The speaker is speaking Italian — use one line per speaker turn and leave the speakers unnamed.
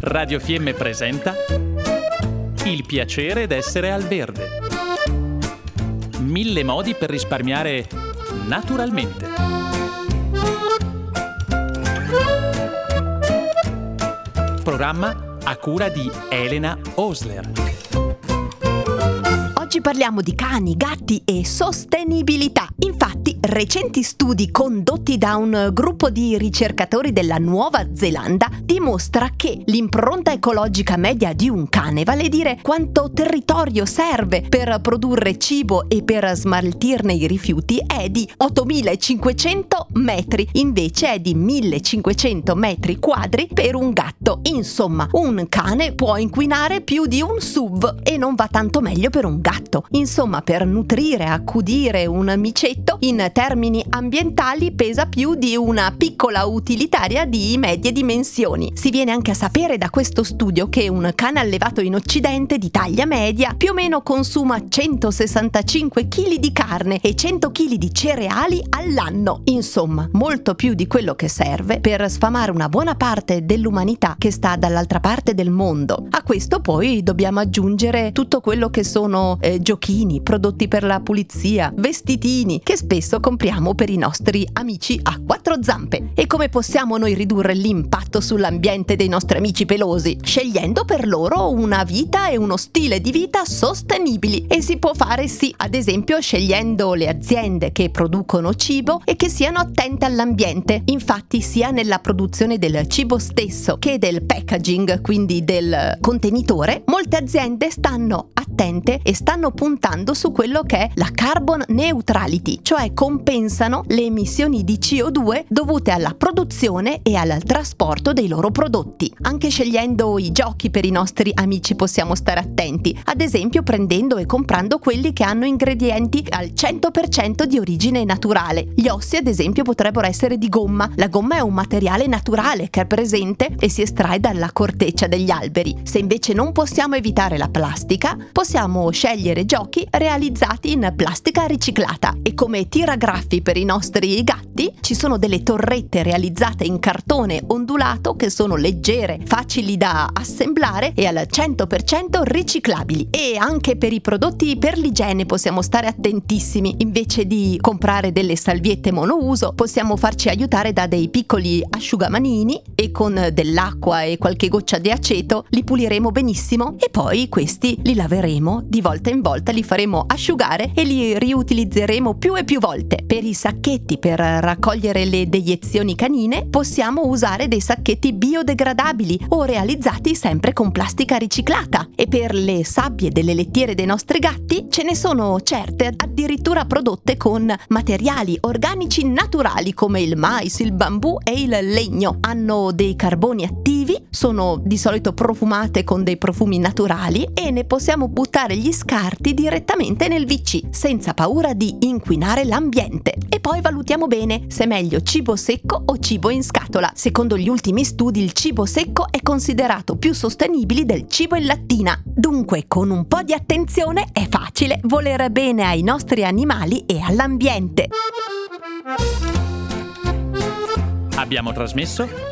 Radio Fiemme presenta Il piacere d'essere al verde. Mille modi per risparmiare naturalmente. Programma a cura di Elena Osler.
Oggi parliamo di cani, gatti e sostenibilità. Infatti, recenti studi condotti da un gruppo di ricercatori della Nuova Zelanda dimostra che l'impronta ecologica media di un cane, vale a dire quanto territorio serve per produrre cibo e per smaltirne i rifiuti, è di 8500 metri, invece è di 1500 metri quadri per un gatto. Insomma, un cane può inquinare più di un SUV e non va tanto meglio per un gatto. Insomma, per nutrire, accudire un micetto in termini ambientali pesa più di una piccola utilitaria di medie dimensioni. Si viene anche a sapere da questo studio che un cane allevato in Occidente di taglia media più o meno consuma 165 kg di carne e 100 kg di cereali all'anno. Insomma, molto più di quello che serve per sfamare una buona parte dell'umanità che sta dall'altra parte del mondo. A questo poi dobbiamo aggiungere tutto quello che sono eh, giochini, prodotti per la pulizia, vestitini che spesso compriamo per i nostri amici a quattro zampe. E come possiamo noi ridurre l'impatto sull'ambiente dei nostri amici pelosi? Scegliendo per loro una vita e uno stile di vita sostenibili. E si può fare sì, ad esempio scegliendo le aziende che producono cibo e che siano attente all'ambiente. Infatti sia nella produzione del cibo stesso che del packaging, quindi del contenitore, molte aziende stanno attente e stanno puntando su quello che è la carbon neutrality, cioè compensano le emissioni di CO2 dovute alla produzione e al trasporto dei loro prodotti. Anche scegliendo i giochi per i nostri amici possiamo stare attenti, ad esempio prendendo e comprando quelli che hanno ingredienti al 100% di origine naturale. Gli ossi ad esempio potrebbero essere di gomma, la gomma è un materiale naturale che è presente e si estrae dalla corteccia degli alberi. Se invece non possiamo evitare la plastica, possiamo scegliere giochi realizzati in plastica riciclata e come tiragraffi per i nostri gatti ci sono delle torrette realizzate in cartone ondulato che sono leggere, facili da assemblare e al 100% riciclabili. E anche per i prodotti per l'igiene possiamo stare attentissimi. Invece di comprare delle salviette monouso, possiamo farci aiutare da dei piccoli asciugamanini e con dell'acqua e qualche goccia di aceto li puliremo benissimo e poi questi li laveremo di volta in volta, li faremo asciugare e li riutilizzeremo più e più volte. Per i sacchetti per raccogliere le deiezioni canine possiamo usare dei sacchetti biodegradabili o realizzati sempre con plastica riciclata. E per le sabbie delle lettiere dei nostri gatti ce ne sono certe addirittura prodotte con materiali organici naturali come il mais, il bambù e il legno. Hanno dei carboni attivi, sono di solito profumate con dei profumi naturali e ne possiamo buttare gli scarti direttamente nel VC senza paura di inquinare l'ambiente. E poi valutiamo bene se è meglio cibo secco o cibo in scatola. Secondo gli ultimi studi il cibo secco è considerato più sostenibile del cibo in lattina. Dunque, con un po' di attenzione è facile volere bene ai nostri animali e all'ambiente.
Abbiamo trasmesso